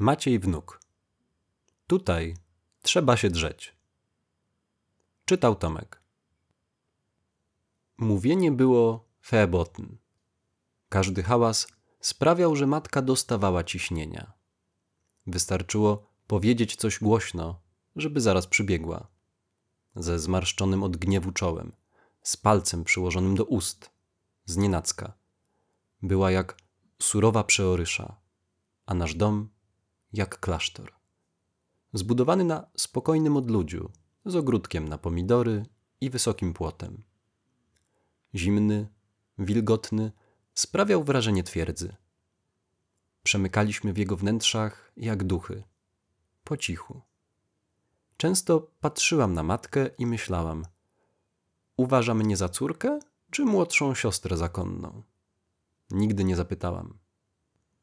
Maciej Wnuk. Tutaj trzeba się drzeć. Czytał Tomek. Mówienie było feebotn. Każdy hałas sprawiał, że matka dostawała ciśnienia. Wystarczyło powiedzieć coś głośno, żeby zaraz przybiegła. Ze zmarszczonym od gniewu czołem, z palcem przyłożonym do ust, z nienacka. Była jak surowa przeorysza, a nasz dom jak klasztor. Zbudowany na spokojnym odludziu, z ogródkiem na pomidory i wysokim płotem. Zimny, wilgotny, sprawiał wrażenie twierdzy. Przemykaliśmy w jego wnętrzach jak duchy, po cichu. Często patrzyłam na matkę i myślałam: Uważa mnie za córkę, czy młodszą siostrę zakonną? Nigdy nie zapytałam.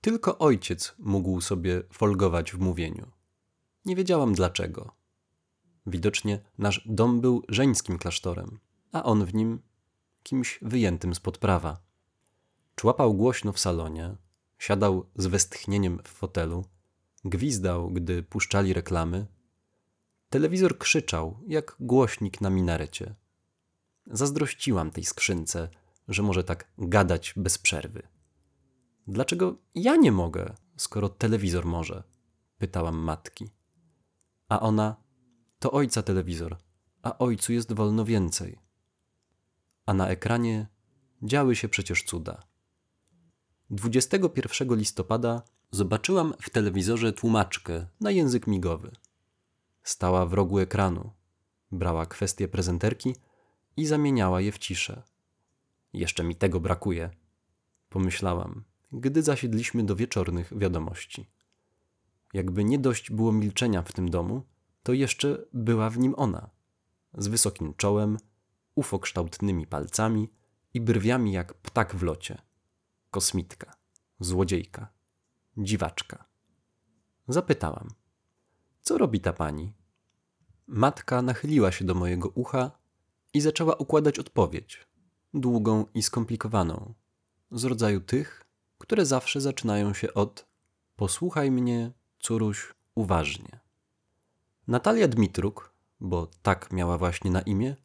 Tylko ojciec mógł sobie folgować w mówieniu. Nie wiedziałam dlaczego. Widocznie nasz dom był żeńskim klasztorem, a on w nim kimś wyjętym spod prawa. Człapał głośno w salonie, siadał z westchnieniem w fotelu, gwizdał, gdy puszczali reklamy. Telewizor krzyczał, jak głośnik na minarecie. Zazdrościłam tej skrzynce, że może tak gadać bez przerwy. Dlaczego ja nie mogę, skoro telewizor może? Pytałam matki. A ona, to ojca telewizor, a ojcu jest wolno więcej. A na ekranie działy się przecież cuda. 21 listopada zobaczyłam w telewizorze tłumaczkę na język migowy. Stała w rogu ekranu, brała kwestie prezenterki i zamieniała je w ciszę. Jeszcze mi tego brakuje, pomyślałam gdy zasiedliśmy do wieczornych wiadomości. Jakby nie dość było milczenia w tym domu, to jeszcze była w nim ona, z wysokim czołem, ufokształtnymi palcami i brwiami jak ptak w locie. Kosmitka, złodziejka, dziwaczka. Zapytałam, co robi ta pani? Matka nachyliła się do mojego ucha i zaczęła układać odpowiedź, długą i skomplikowaną, z rodzaju tych, które zawsze zaczynają się od Posłuchaj mnie, córuś, uważnie. Natalia Dmitruk, bo tak miała właśnie na imię,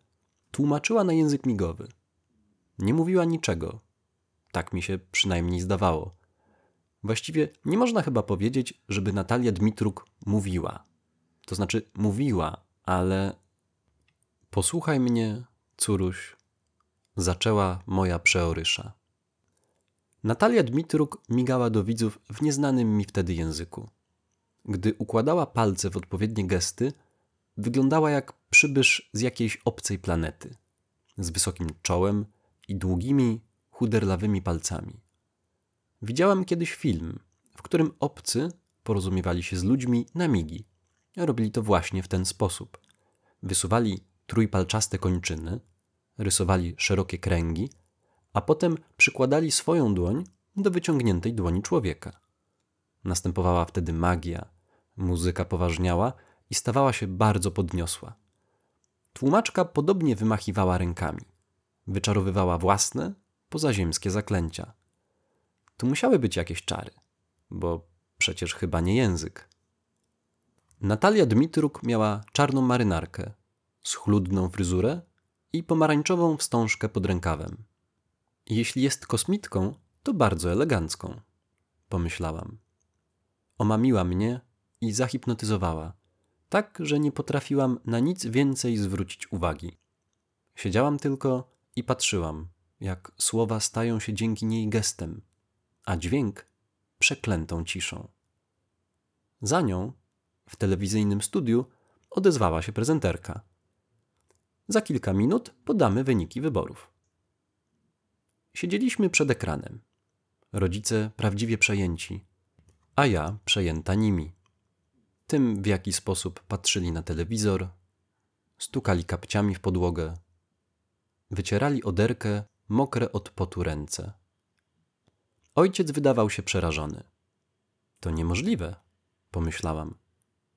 tłumaczyła na język migowy. Nie mówiła niczego. Tak mi się przynajmniej zdawało. Właściwie nie można chyba powiedzieć, żeby Natalia Dmitruk mówiła. To znaczy mówiła, ale posłuchaj mnie, córuś, zaczęła moja przeorysza. Natalia Dmitruk migała do widzów w nieznanym mi wtedy języku. Gdy układała palce w odpowiednie gesty, wyglądała jak przybysz z jakiejś obcej planety, z wysokim czołem i długimi, chuderlawymi palcami. Widziałam kiedyś film, w którym obcy porozumiewali się z ludźmi na migi. Robili to właśnie w ten sposób. Wysuwali trójpalczaste kończyny, rysowali szerokie kręgi a potem przykładali swoją dłoń do wyciągniętej dłoni człowieka. Następowała wtedy magia, muzyka poważniała i stawała się bardzo podniosła. Tłumaczka podobnie wymachiwała rękami, wyczarowywała własne, pozaziemskie zaklęcia. Tu musiały być jakieś czary, bo przecież chyba nie język. Natalia Dmitruk miała czarną marynarkę, schludną fryzurę i pomarańczową wstążkę pod rękawem. Jeśli jest kosmitką, to bardzo elegancką, pomyślałam. Omamiła mnie i zahipnotyzowała, tak, że nie potrafiłam na nic więcej zwrócić uwagi. Siedziałam tylko i patrzyłam, jak słowa stają się dzięki niej gestem, a dźwięk przeklętą ciszą. Za nią, w telewizyjnym studiu, odezwała się prezenterka. Za kilka minut podamy wyniki wyborów. Siedzieliśmy przed ekranem. Rodzice prawdziwie przejęci, a ja przejęta nimi. Tym, w jaki sposób patrzyli na telewizor, stukali kapciami w podłogę, wycierali oderkę mokre od potu ręce. Ojciec wydawał się przerażony. To niemożliwe, pomyślałam.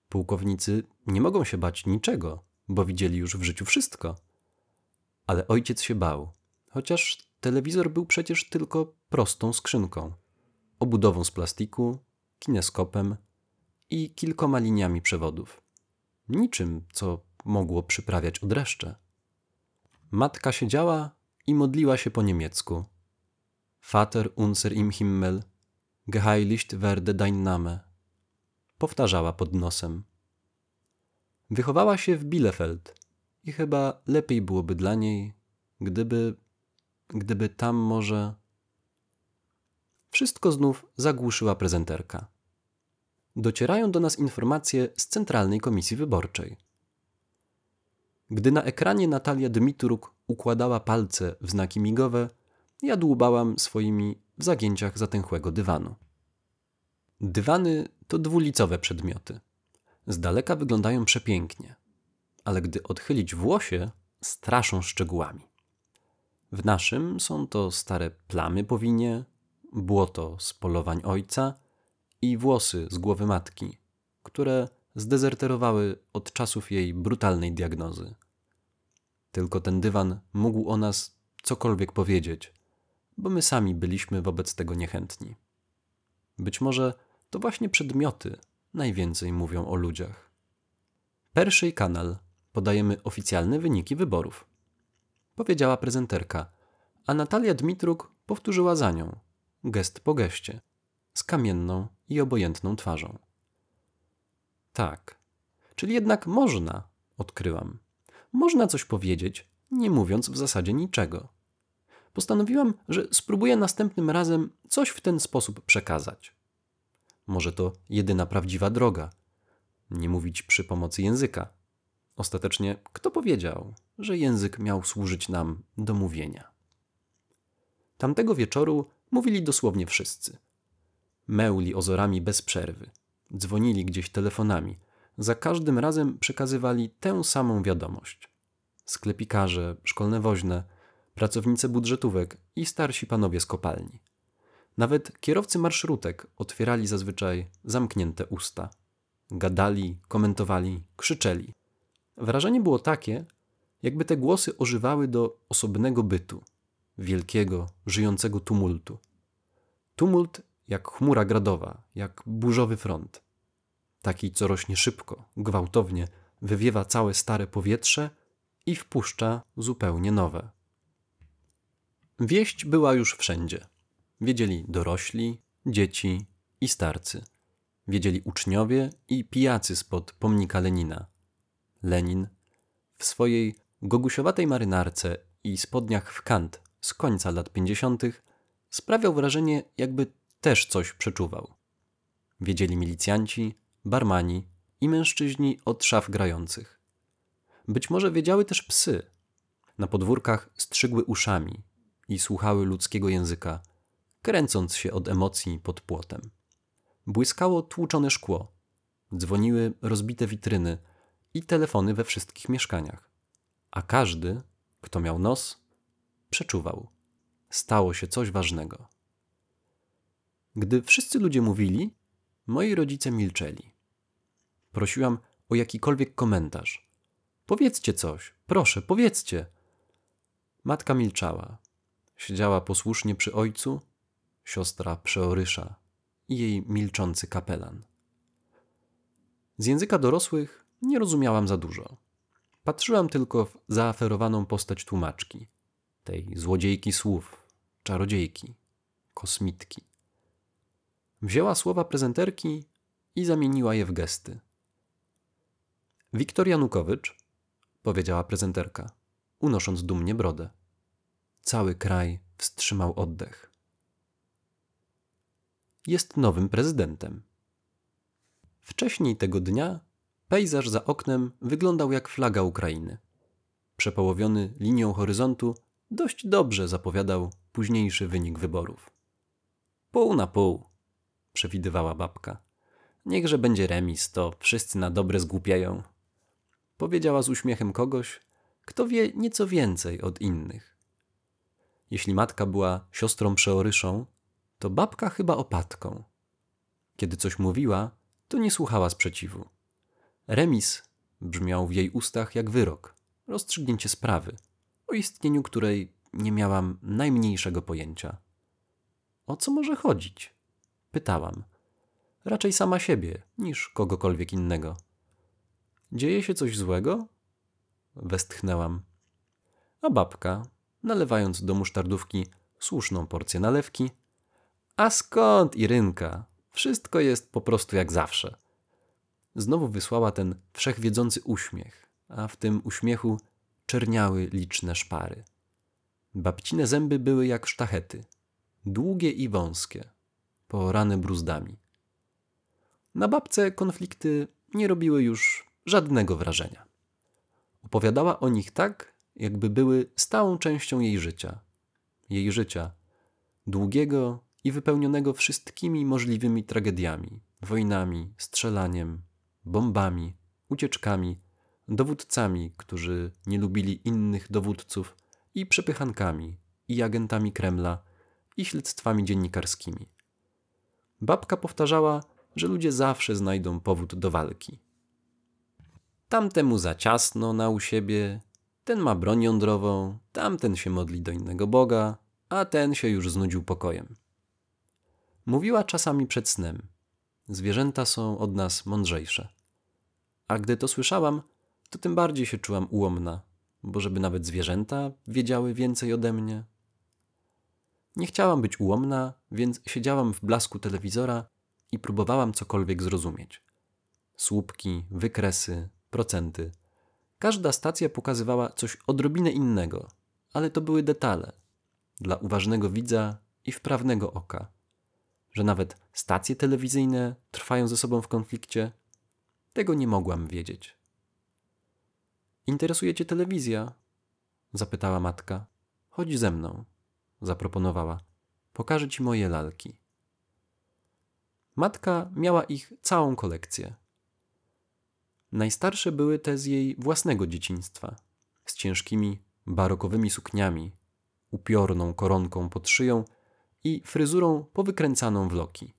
Pułkownicy nie mogą się bać niczego, bo widzieli już w życiu wszystko. Ale ojciec się bał, chociaż Telewizor był przecież tylko prostą skrzynką, obudową z plastiku, kineskopem, i kilkoma liniami przewodów. Niczym, co mogło przyprawiać odreszcze. Matka siedziała i modliła się po niemiecku. Vater unser im Himmel, geheiligt werde dein Name. Powtarzała pod nosem. Wychowała się w Bielefeld i chyba lepiej byłoby dla niej, gdyby, gdyby tam może. Wszystko znów zagłuszyła prezenterka. Docierają do nas informacje z Centralnej Komisji Wyborczej. Gdy na ekranie Natalia Dmitruk układała palce w znaki migowe, ja dłubałam swoimi w zagięciach zatęchłego dywanu. Dywany to dwulicowe przedmioty. Z daleka wyglądają przepięknie, ale gdy odchylić włosie, straszą szczegółami. W naszym są to stare plamy po winie, błoto z polowań ojca i włosy z głowy matki, które zdezerterowały od czasów jej brutalnej diagnozy. Tylko ten dywan mógł o nas cokolwiek powiedzieć, bo my sami byliśmy wobec tego niechętni. Być może to właśnie przedmioty najwięcej mówią o ludziach. Pierwszy kanał podajemy oficjalne wyniki wyborów. Powiedziała prezenterka, a Natalia Dmitruk powtórzyła za nią, gest po geście, z kamienną i obojętną twarzą. Tak, czyli jednak można, odkryłam. Można coś powiedzieć, nie mówiąc w zasadzie niczego. Postanowiłam, że spróbuję następnym razem coś w ten sposób przekazać. Może to jedyna prawdziwa droga. Nie mówić przy pomocy języka. Ostatecznie, kto powiedział, że język miał służyć nam do mówienia? Tamtego wieczoru mówili dosłownie wszyscy. Meuli ozorami bez przerwy, dzwonili gdzieś telefonami, za każdym razem przekazywali tę samą wiadomość. Sklepikarze, szkolne woźne, pracownice budżetówek i starsi panowie z kopalni. Nawet kierowcy marszrutek otwierali zazwyczaj zamknięte usta. Gadali, komentowali, krzyczeli. Wrażenie było takie, jakby te głosy ożywały do osobnego bytu, wielkiego, żyjącego tumultu. Tumult jak chmura gradowa, jak burzowy front. Taki, co rośnie szybko, gwałtownie, wywiewa całe stare powietrze i wpuszcza zupełnie nowe. Wieść była już wszędzie. Wiedzieli dorośli, dzieci i starcy. Wiedzieli uczniowie i pijacy spod pomnika Lenina. Lenin w swojej gogusiowatej marynarce i spodniach w kant z końca lat pięćdziesiątych sprawiał wrażenie, jakby też coś przeczuwał. Wiedzieli milicjanci, barmani i mężczyźni od szaf grających. Być może wiedziały też psy. Na podwórkach strzygły uszami i słuchały ludzkiego języka, kręcąc się od emocji pod płotem. Błyskało tłuczone szkło, dzwoniły rozbite witryny i telefony we wszystkich mieszkaniach. A każdy, kto miał nos, przeczuwał. Stało się coś ważnego. Gdy wszyscy ludzie mówili, moi rodzice milczeli. Prosiłam o jakikolwiek komentarz. Powiedzcie coś, proszę, powiedzcie. Matka milczała. Siedziała posłusznie przy ojcu, siostra przeorysza i jej milczący kapelan. Z języka dorosłych nie rozumiałam za dużo. Patrzyłam tylko w zaaferowaną postać tłumaczki, tej złodziejki słów, czarodziejki, kosmitki. Wzięła słowa prezenterki i zamieniła je w gesty. Wiktor Janukowycz, powiedziała prezenterka, unosząc dumnie brodę. Cały kraj wstrzymał oddech. Jest nowym prezydentem. Wcześniej tego dnia pejzaż za oknem wyglądał jak flaga Ukrainy. Przepołowiony linią horyzontu, dość dobrze zapowiadał późniejszy wynik wyborów. Pół na pół, przewidywała babka. Niechże będzie remis, to wszyscy na dobre zgłupiają. Powiedziała z uśmiechem kogoś, kto wie nieco więcej od innych. Jeśli matka była siostrą przeoryszą, to babka chyba opatką. Kiedy coś mówiła, to nie słuchała sprzeciwu. Remis brzmiał w jej ustach jak wyrok, rozstrzygnięcie sprawy, o istnieniu której nie miałam najmniejszego pojęcia. O co może chodzić? Pytałam. raczej sama siebie niż kogokolwiek innego. Dzieje się coś złego? Westchnęłam. A babka, nalewając do musztardówki słuszną porcję nalewki. A skąd, Irynka? Wszystko jest po prostu jak zawsze. Znowu wysłała ten wszechwiedzący uśmiech, a w tym uśmiechu czerniały liczne szpary. Babcine zęby były jak sztachety, długie i wąskie, porane bruzdami. Na babce konflikty nie robiły już żadnego wrażenia. Opowiadała o nich tak, jakby były stałą częścią jej życia. Jej życia, długiego i wypełnionego wszystkimi możliwymi tragediami, wojnami, strzelaniem, bombami, ucieczkami, dowódcami, którzy nie lubili innych dowódców, i przepychankami, i agentami Kremla, i śledztwami dziennikarskimi. Babka powtarzała, że ludzie zawsze znajdą powód do walki. Tamtemu za ciasno na u siebie, ten ma broń jądrową, tamten się modli do innego Boga, a ten się już znudził pokojem. Mówiła czasami przed snem. Zwierzęta są od nas mądrzejsze. A gdy to słyszałam, to tym bardziej się czułam ułomna, bo żeby nawet zwierzęta wiedziały więcej ode mnie. Nie chciałam być ułomna, więc siedziałam w blasku telewizora i próbowałam cokolwiek zrozumieć. Słupki, wykresy, procenty. Każda stacja pokazywała coś odrobinę innego, ale to były detale. Dla uważnego widza i wprawnego oka. Że nawet stacje telewizyjne trwają ze sobą w konflikcie, tego nie mogłam wiedzieć. Interesuje cię telewizja? zapytała matka. Chodź ze mną, zaproponowała. Pokażę ci moje lalki. Matka miała ich całą kolekcję. Najstarsze były te z jej własnego dzieciństwa, z ciężkimi, barokowymi sukniami, upiorną koronką pod szyją i fryzurą powykręcaną w loki.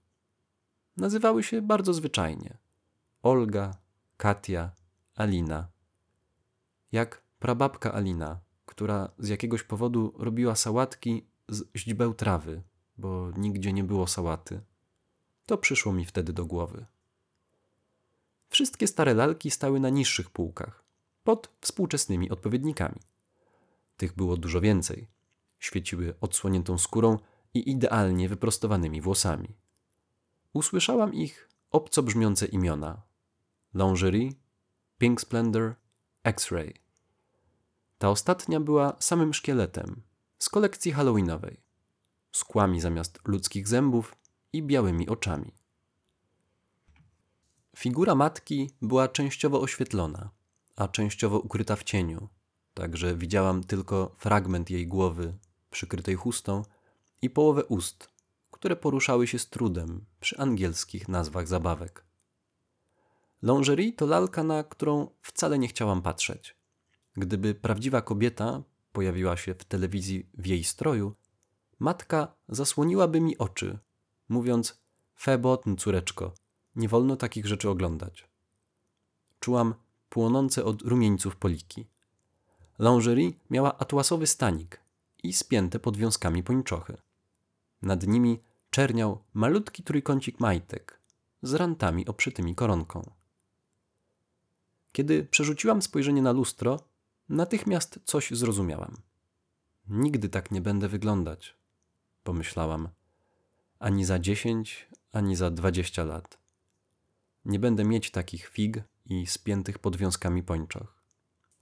Nazywały się bardzo zwyczajnie: Olga, Katia, Alina. Jak prababka Alina, która z jakiegoś powodu robiła sałatki z źdźbeł trawy, bo nigdzie nie było sałaty. To przyszło mi wtedy do głowy. Wszystkie stare lalki stały na niższych półkach, pod współczesnymi odpowiednikami. Tych było dużo więcej. Świeciły odsłoniętą skórą i idealnie wyprostowanymi włosami. Usłyszałam ich obco brzmiące imiona: Lingerie, Pink Splendor, X-Ray. Ta ostatnia była samym szkieletem z kolekcji halloweenowej, z kłami zamiast ludzkich zębów i białymi oczami. Figura matki była częściowo oświetlona, a częściowo ukryta w cieniu, także widziałam tylko fragment jej głowy przykrytej chustą i połowę ust, które poruszały się z trudem przy angielskich nazwach zabawek. Lingerie to lalka, na którą wcale nie chciałam patrzeć. Gdyby prawdziwa kobieta pojawiła się w telewizji w jej stroju, matka zasłoniłaby mi oczy, mówiąc: Febotn, córeczko, nie wolno takich rzeczy oglądać. Czułam płonące od rumieńców poliki. Lingerie miała atłasowy stanik i spięte podwiązkami pończochy. Nad nimi czerniał malutki trójkącik majtek z rantami oprzytymi koronką. Kiedy przerzuciłam spojrzenie na lustro, natychmiast coś zrozumiałam. Nigdy tak nie będę wyglądać, pomyślałam, ani za dziesięć, ani za dwadzieścia lat. Nie będę mieć takich fig i spiętych podwiązkami pończoch.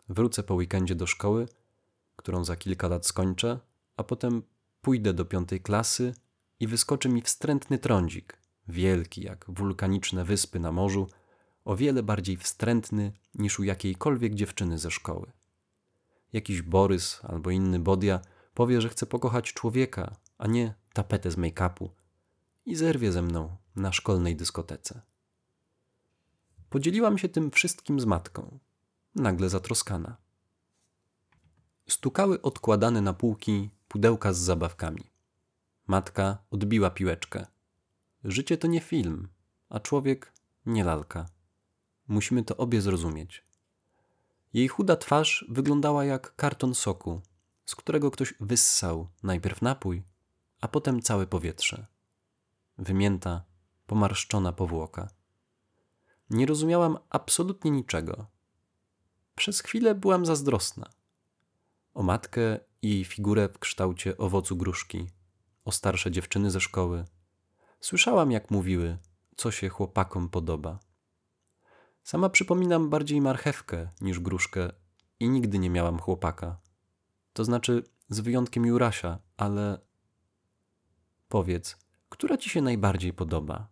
Wrócę po weekendzie do szkoły, którą za kilka lat skończę, a potem pójdę do piątej klasy i wyskoczy mi wstrętny trądzik, wielki jak wulkaniczne wyspy na morzu, o wiele bardziej wstrętny niż u jakiejkolwiek dziewczyny ze szkoły. Jakiś Borys albo inny Bodia powie, że chce pokochać człowieka, a nie tapetę z make-upu i zerwie ze mną na szkolnej dyskotece. Podzieliłam się tym wszystkim z matką, nagle zatroskana. Stukały odkładane na półki pudełka z zabawkami. Matka odbiła piłeczkę. Życie to nie film, a człowiek nie lalka. Musimy to obie zrozumieć. Jej chuda twarz wyglądała jak karton soku, z którego ktoś wyssał najpierw napój, a potem całe powietrze. Wymięta, pomarszczona powłoka. Nie rozumiałam absolutnie niczego. Przez chwilę byłam zazdrosna. O matkę i jej figurę w kształcie owocu gruszki, o starsze dziewczyny ze szkoły. Słyszałam, jak mówiły, co się chłopakom podoba. Sama przypominam bardziej marchewkę niż gruszkę i nigdy nie miałam chłopaka. To znaczy, z wyjątkiem Jurasia, ale. Powiedz, która ci się najbardziej podoba?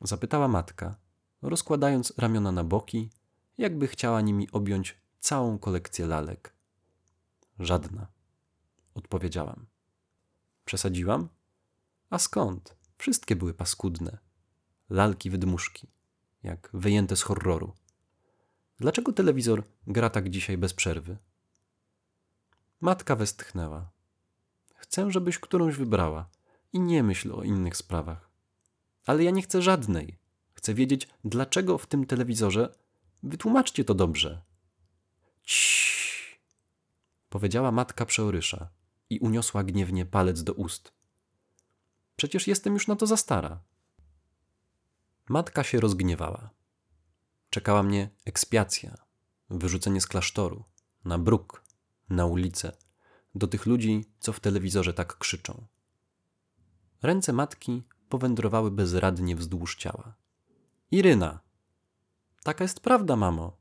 Zapytała matka, rozkładając ramiona na boki, jakby chciała nimi objąć całą kolekcję lalek. Żadna, odpowiedziałam. Przesadziłam? A skąd? Wszystkie były paskudne. Lalki wydmuszki, jak wyjęte z horroru. Dlaczego telewizor gra tak dzisiaj bez przerwy? Matka westchnęła. Chcę, żebyś którąś wybrała i nie myśl o innych sprawach. Ale ja nie chcę żadnej. Chcę wiedzieć, dlaczego w tym telewizorze. Wytłumaczcie to dobrze. Ciii, powiedziała matka przeorysza i uniosła gniewnie palec do ust. Przecież jestem już na to za stara. Matka się rozgniewała. Czekała mnie ekspiacja, wyrzucenie z klasztoru, na bruk, na ulicę, do tych ludzi, co w telewizorze tak krzyczą. Ręce matki powędrowały bezradnie wzdłuż ciała. Iryna! Taka jest prawda, mamo.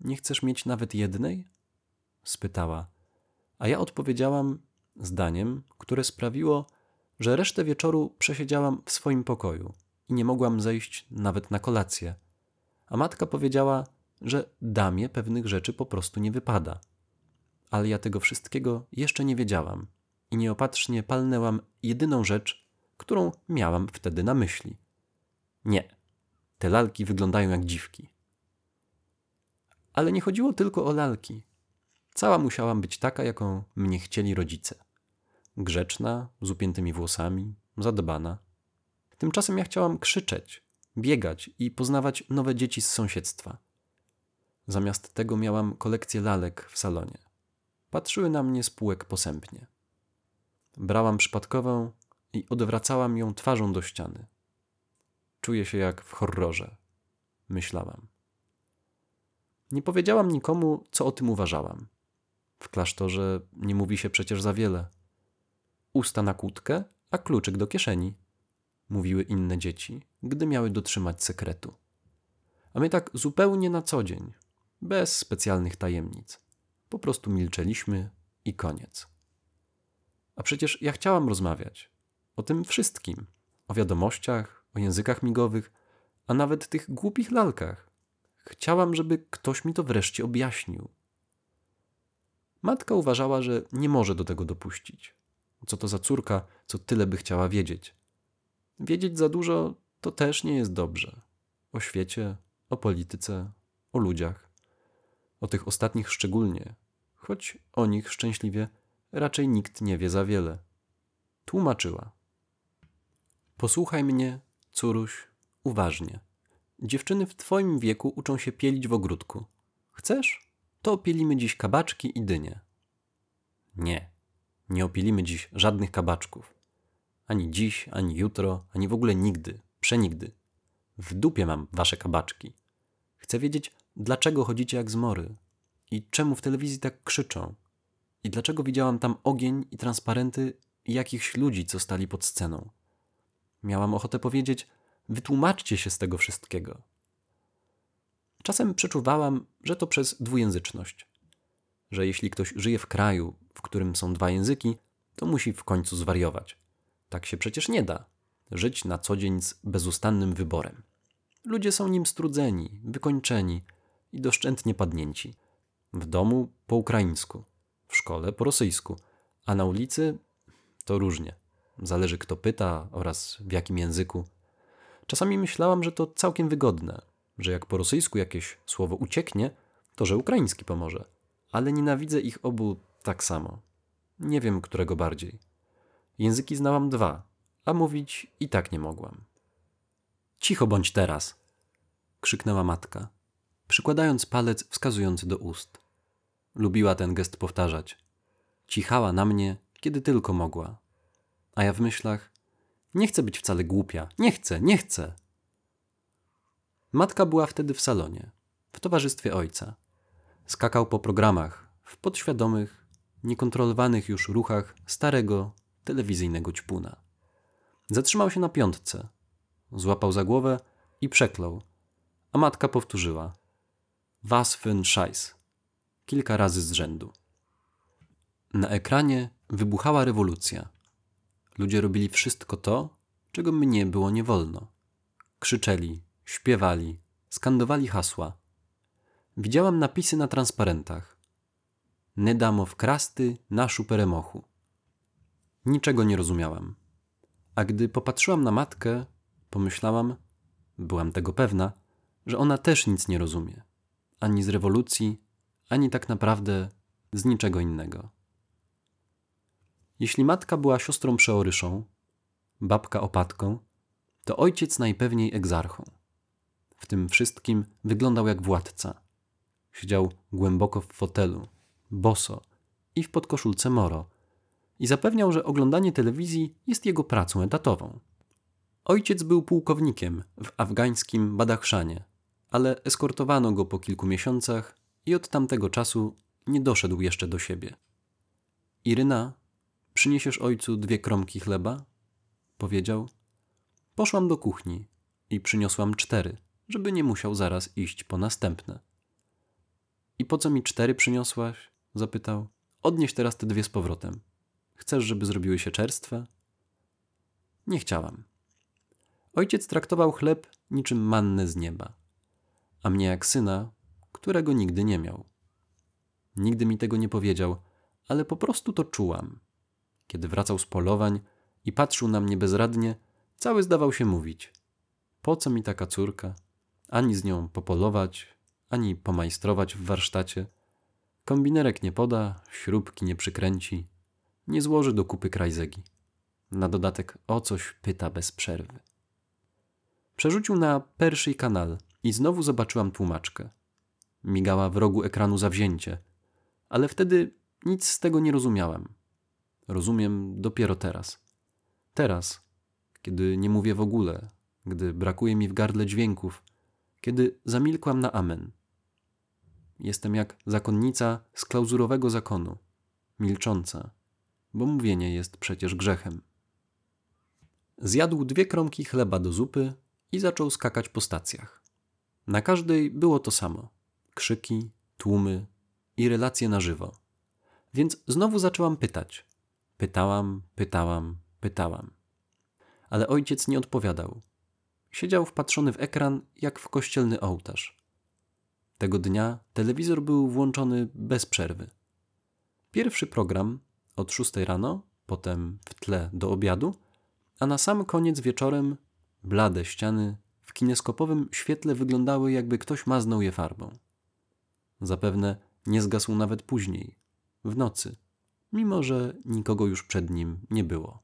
Nie chcesz mieć nawet jednej? spytała, a ja odpowiedziałam zdaniem, które sprawiło, że resztę wieczoru przesiedziałam w swoim pokoju i nie mogłam zejść nawet na kolację. A matka powiedziała, że damie pewnych rzeczy po prostu nie wypada. Ale ja tego wszystkiego jeszcze nie wiedziałam i nieopatrznie palnęłam jedyną rzecz, którą miałam wtedy na myśli. Nie, te lalki wyglądają jak dziwki. Ale nie chodziło tylko o lalki. Cała musiałam być taka, jaką mnie chcieli rodzice. Grzeczna, z upiętymi włosami, zadbana. Tymczasem ja chciałam krzyczeć, biegać i poznawać nowe dzieci z sąsiedztwa. Zamiast tego miałam kolekcję lalek w salonie. Patrzyły na mnie z półek posępnie. Brałam przypadkową i odwracałam ją twarzą do ściany. Czuję się jak w horrorze, myślałam. Nie powiedziałam nikomu, co o tym uważałam. W klasztorze nie mówi się przecież za wiele. Usta na kłódkę, a kluczyk do kieszeni, mówiły inne dzieci, gdy miały dotrzymać sekretu. A my tak zupełnie na co dzień, bez specjalnych tajemnic. Po prostu milczeliśmy i koniec. A przecież ja chciałam rozmawiać o tym wszystkim: o wiadomościach, o językach migowych, a nawet tych głupich lalkach. Chciałam, żeby ktoś mi to wreszcie objaśnił. Matka uważała, że nie może do tego dopuścić. Co to za córka, co tyle by chciała wiedzieć. Wiedzieć za dużo to też nie jest dobrze. O świecie, o polityce, o ludziach. O tych ostatnich szczególnie, choć o nich szczęśliwie raczej nikt nie wie za wiele. Tłumaczyła. Posłuchaj mnie, córuś, uważnie. Dziewczyny w twoim wieku uczą się pielić w ogródku. Chcesz? To opielimy dziś kabaczki i dynie. Nie, nie opilimy dziś żadnych kabaczków. Ani dziś, ani jutro, ani w ogóle nigdy, przenigdy. W dupie mam wasze kabaczki. Chcę wiedzieć, dlaczego chodzicie jak zmory i czemu w telewizji tak krzyczą. I dlaczego widziałam tam ogień i transparenty jakichś ludzi, co stali pod sceną. Miałam ochotę powiedzieć: wytłumaczcie się z tego wszystkiego. Czasem przeczuwałam, że to przez dwujęzyczność. Że jeśli ktoś żyje w kraju, w którym są dwa języki, to musi w końcu zwariować. Tak się przecież nie da. Żyć na co dzień z bezustannym wyborem. Ludzie są nim strudzeni, wykończeni i doszczętnie padnięci. W domu po ukraińsku, w szkole po rosyjsku, a na ulicy to różnie. Zależy kto pyta oraz w jakim języku. Czasami myślałam, że to całkiem wygodne, że jak po rosyjsku jakieś słowo ucieknie, to że ukraiński pomoże. Ale nienawidzę ich obu tak samo. Nie wiem, którego bardziej. Języki znałam dwa, a mówić i tak nie mogłam. Cicho bądź teraz! krzyknęła matka, przykładając palec wskazujący do ust. Lubiła ten gest powtarzać. Cichała na mnie, kiedy tylko mogła. A ja w myślach, Nie chcę być wcale głupia. Nie chcę, nie chcę. Matka była wtedy w salonie, w towarzystwie ojca. Skakał po programach, w podświadomych, niekontrolowanych już ruchach starego, telewizyjnego ćpuna. Zatrzymał się na piątce, złapał za głowę i przeklął, a matka powtórzyła: Was für Scheiß. Kilka razy z rzędu. Na ekranie wybuchała rewolucja. Ludzie robili wszystko to, czego mnie było nie wolno. Krzyczeli, śpiewali, skandowali hasła. Widziałam napisy na transparentach. Nie damo w krasty naszu peremochu. Niczego nie rozumiałam. A gdy popatrzyłam na matkę, pomyślałam, byłam tego pewna, że ona też nic nie rozumie. Ani z rewolucji, ani tak naprawdę z niczego innego. Jeśli matka była siostrą przeoryszą, babka opatką, to ojciec najpewniej egzarchą. W tym wszystkim wyglądał jak władca. Siedział głęboko w fotelu, boso i w podkoszulce moro i zapewniał, że oglądanie telewizji jest jego pracą etatową. Ojciec był pułkownikiem w afgańskim Badachszanie, ale eskortowano go po kilku miesiącach i od tamtego czasu nie doszedł jeszcze do siebie. Iryna, przyniesiesz ojcu dwie kromki chleba? Powiedział. Poszłam do kuchni i przyniosłam cztery, żeby nie musiał zaraz iść po następne. I po co mi cztery przyniosłaś? Zapytał. Odnieś teraz te dwie z powrotem. Chcesz, żeby zrobiły się czerstwe? Nie chciałam. Ojciec traktował chleb niczym mannę z nieba, a mnie jak syna, którego nigdy nie miał. Nigdy mi tego nie powiedział, ale po prostu to czułam. Kiedy wracał z polowań i patrzył na mnie bezradnie, cały zdawał się mówić: Po co mi taka córka? Ani z nią popolować, ani pomajstrować w warsztacie. Kombinerek nie poda, śrubki nie przykręci, nie złoży do kupy krajzegi. Na dodatek o coś pyta bez przerwy. Przerzucił na pierwszy kanał i znowu zobaczyłam tłumaczkę. Migała w rogu ekranu zawzięcie, ale wtedy nic z tego nie rozumiałam. Rozumiem dopiero teraz. Teraz, kiedy nie mówię w ogóle, gdy brakuje mi w gardle dźwięków, kiedy zamilkłam na amen. Jestem jak zakonnica z klauzurowego zakonu, milcząca, bo mówienie jest przecież grzechem. Zjadł dwie kromki chleba do zupy i zaczął skakać po stacjach. Na każdej było to samo: krzyki, tłumy i relacje na żywo. Więc znowu zaczęłam pytać. Pytałam, pytałam, pytałam. Ale ojciec nie odpowiadał. Siedział wpatrzony w ekran jak w kościelny ołtarz. Tego dnia telewizor był włączony bez przerwy. Pierwszy program od 6 rano, potem w tle do obiadu, a na sam koniec wieczorem blade ściany w kineskopowym świetle wyglądały, jakby ktoś maznął je farbą. Zapewne nie zgasł nawet później, w nocy, mimo że nikogo już przed nim nie było.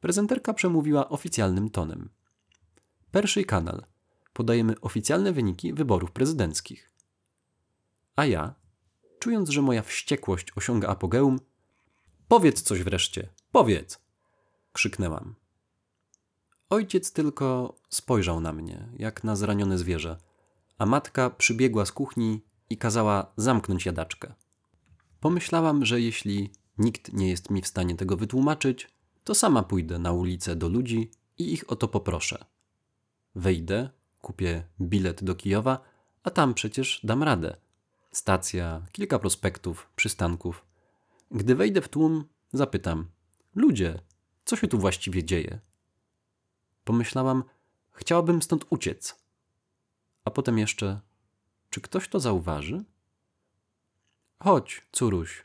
Prezenterka przemówiła oficjalnym tonem. Pierwszy kanał. Podajemy oficjalne wyniki wyborów prezydenckich. A ja, czując, że moja wściekłość osiąga apogeum, powiedz coś wreszcie, powiedz! krzyknęłam. Ojciec tylko spojrzał na mnie, jak na zranione zwierzę, a matka przybiegła z kuchni i kazała zamknąć jadaczkę. Pomyślałam, że jeśli nikt nie jest mi w stanie tego wytłumaczyć, to sama pójdę na ulicę do ludzi i ich o to poproszę. Wejdę, kupię bilet do Kijowa, a tam przecież dam radę. Stacja, kilka prospektów, przystanków. Gdy wejdę w tłum, zapytam: Ludzie, co się tu właściwie dzieje? Pomyślałam, chciałabym stąd uciec. A potem jeszcze, czy ktoś to zauważy? Chodź, córuś,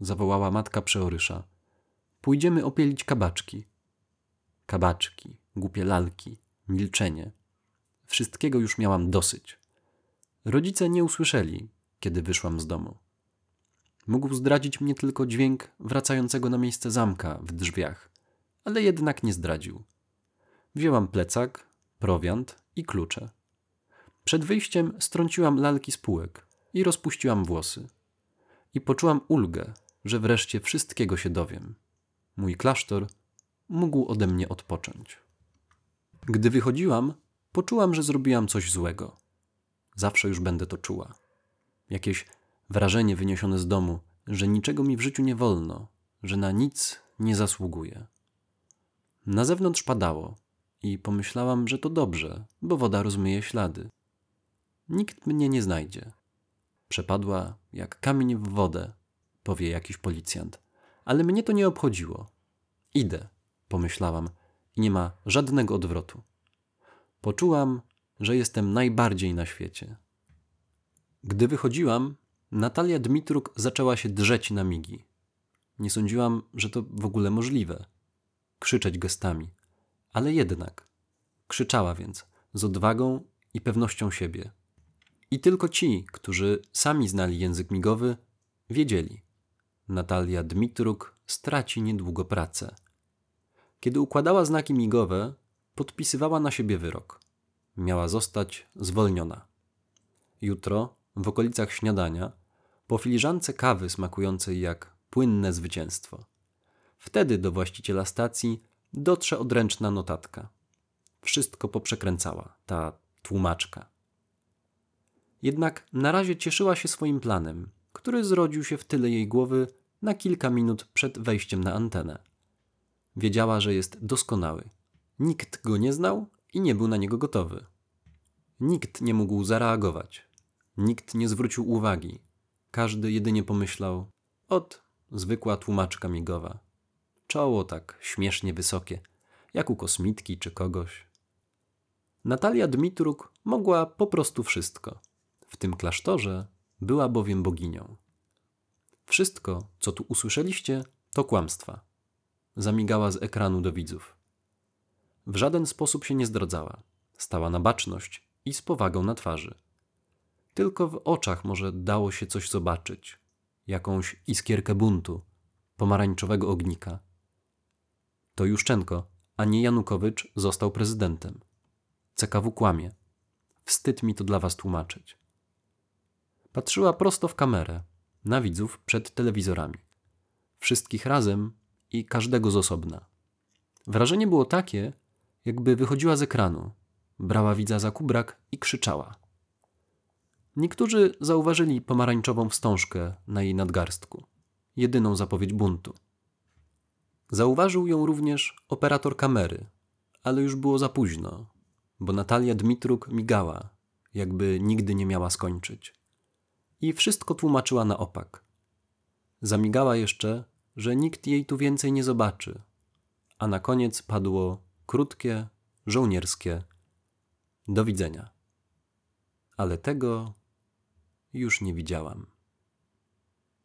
zawołała matka przeorysza. Pójdziemy opielić kabaczki. Kabaczki, głupie lalki, milczenie. Wszystkiego już miałam dosyć. Rodzice nie usłyszeli, kiedy wyszłam z domu. Mógł zdradzić mnie tylko dźwięk wracającego na miejsce zamka w drzwiach, ale jednak nie zdradził. Wzięłam plecak, prowiant i klucze. Przed wyjściem strąciłam lalki z półek i rozpuściłam włosy. I poczułam ulgę, że wreszcie wszystkiego się dowiem. Mój klasztor mógł ode mnie odpocząć. Gdy wychodziłam, poczułam, że zrobiłam coś złego. Zawsze już będę to czuła. Jakieś wrażenie wyniesione z domu, że niczego mi w życiu nie wolno, że na nic nie zasługuję. Na zewnątrz padało i pomyślałam, że to dobrze, bo woda rozmyje ślady. Nikt mnie nie znajdzie. Przepadła jak kamień w wodę, powie jakiś policjant. Ale mnie to nie obchodziło. Idę, pomyślałam, i nie ma żadnego odwrotu. Poczułam, że jestem najbardziej na świecie. Gdy wychodziłam, Natalia Dmitruk zaczęła się drzeć na migi. Nie sądziłam, że to w ogóle możliwe. Krzyczeć gestami. Ale jednak. Krzyczała więc, z odwagą i pewnością siebie. I tylko ci, którzy sami znali język migowy, wiedzieli. Natalia Dmitruk straci niedługo pracę. Kiedy układała znaki migowe, podpisywała na siebie wyrok. Miała zostać zwolniona. Jutro, w okolicach śniadania, po filiżance kawy smakującej jak płynne zwycięstwo. Wtedy do właściciela stacji dotrze odręczna notatka. Wszystko poprzekręcała, ta tłumaczka. Jednak na razie cieszyła się swoim planem, który zrodził się w tyle jej głowy na kilka minut przed wejściem na antenę. Wiedziała, że jest doskonały. Nikt go nie znał i nie był na niego gotowy. Nikt nie mógł zareagować. Nikt nie zwrócił uwagi. Każdy jedynie pomyślał: Ot, zwykła tłumaczka migowa. Czoło tak śmiesznie wysokie, jak u kosmitki czy kogoś. Natalia Dmitruk mogła po prostu wszystko. W tym klasztorze była bowiem boginią. Wszystko, co tu usłyszeliście, to kłamstwa. Zamigała z ekranu do widzów. W żaden sposób się nie zdradzała. Stała na baczność i z powagą na twarzy. Tylko w oczach może dało się coś zobaczyć. Jakąś iskierkę buntu, pomarańczowego ognika. To Juszczenko, a nie Janukowycz został prezydentem. CKW kłamie. Wstyd mi to dla was tłumaczyć. Patrzyła prosto w kamerę, na widzów przed telewizorami. Wszystkich razem i każdego z osobna. Wrażenie było takie, jakby wychodziła z ekranu, brała widza za kubrak i krzyczała. Niektórzy zauważyli pomarańczową wstążkę na jej nadgarstku, jedyną zapowiedź buntu. Zauważył ją również operator kamery, ale już było za późno, bo Natalia Dmitruk migała, jakby nigdy nie miała skończyć i wszystko tłumaczyła na opak. Zamigała jeszcze, że nikt jej tu więcej nie zobaczy, a na koniec padło krótkie, żołnierskie do widzenia. Ale tego już nie widziałam.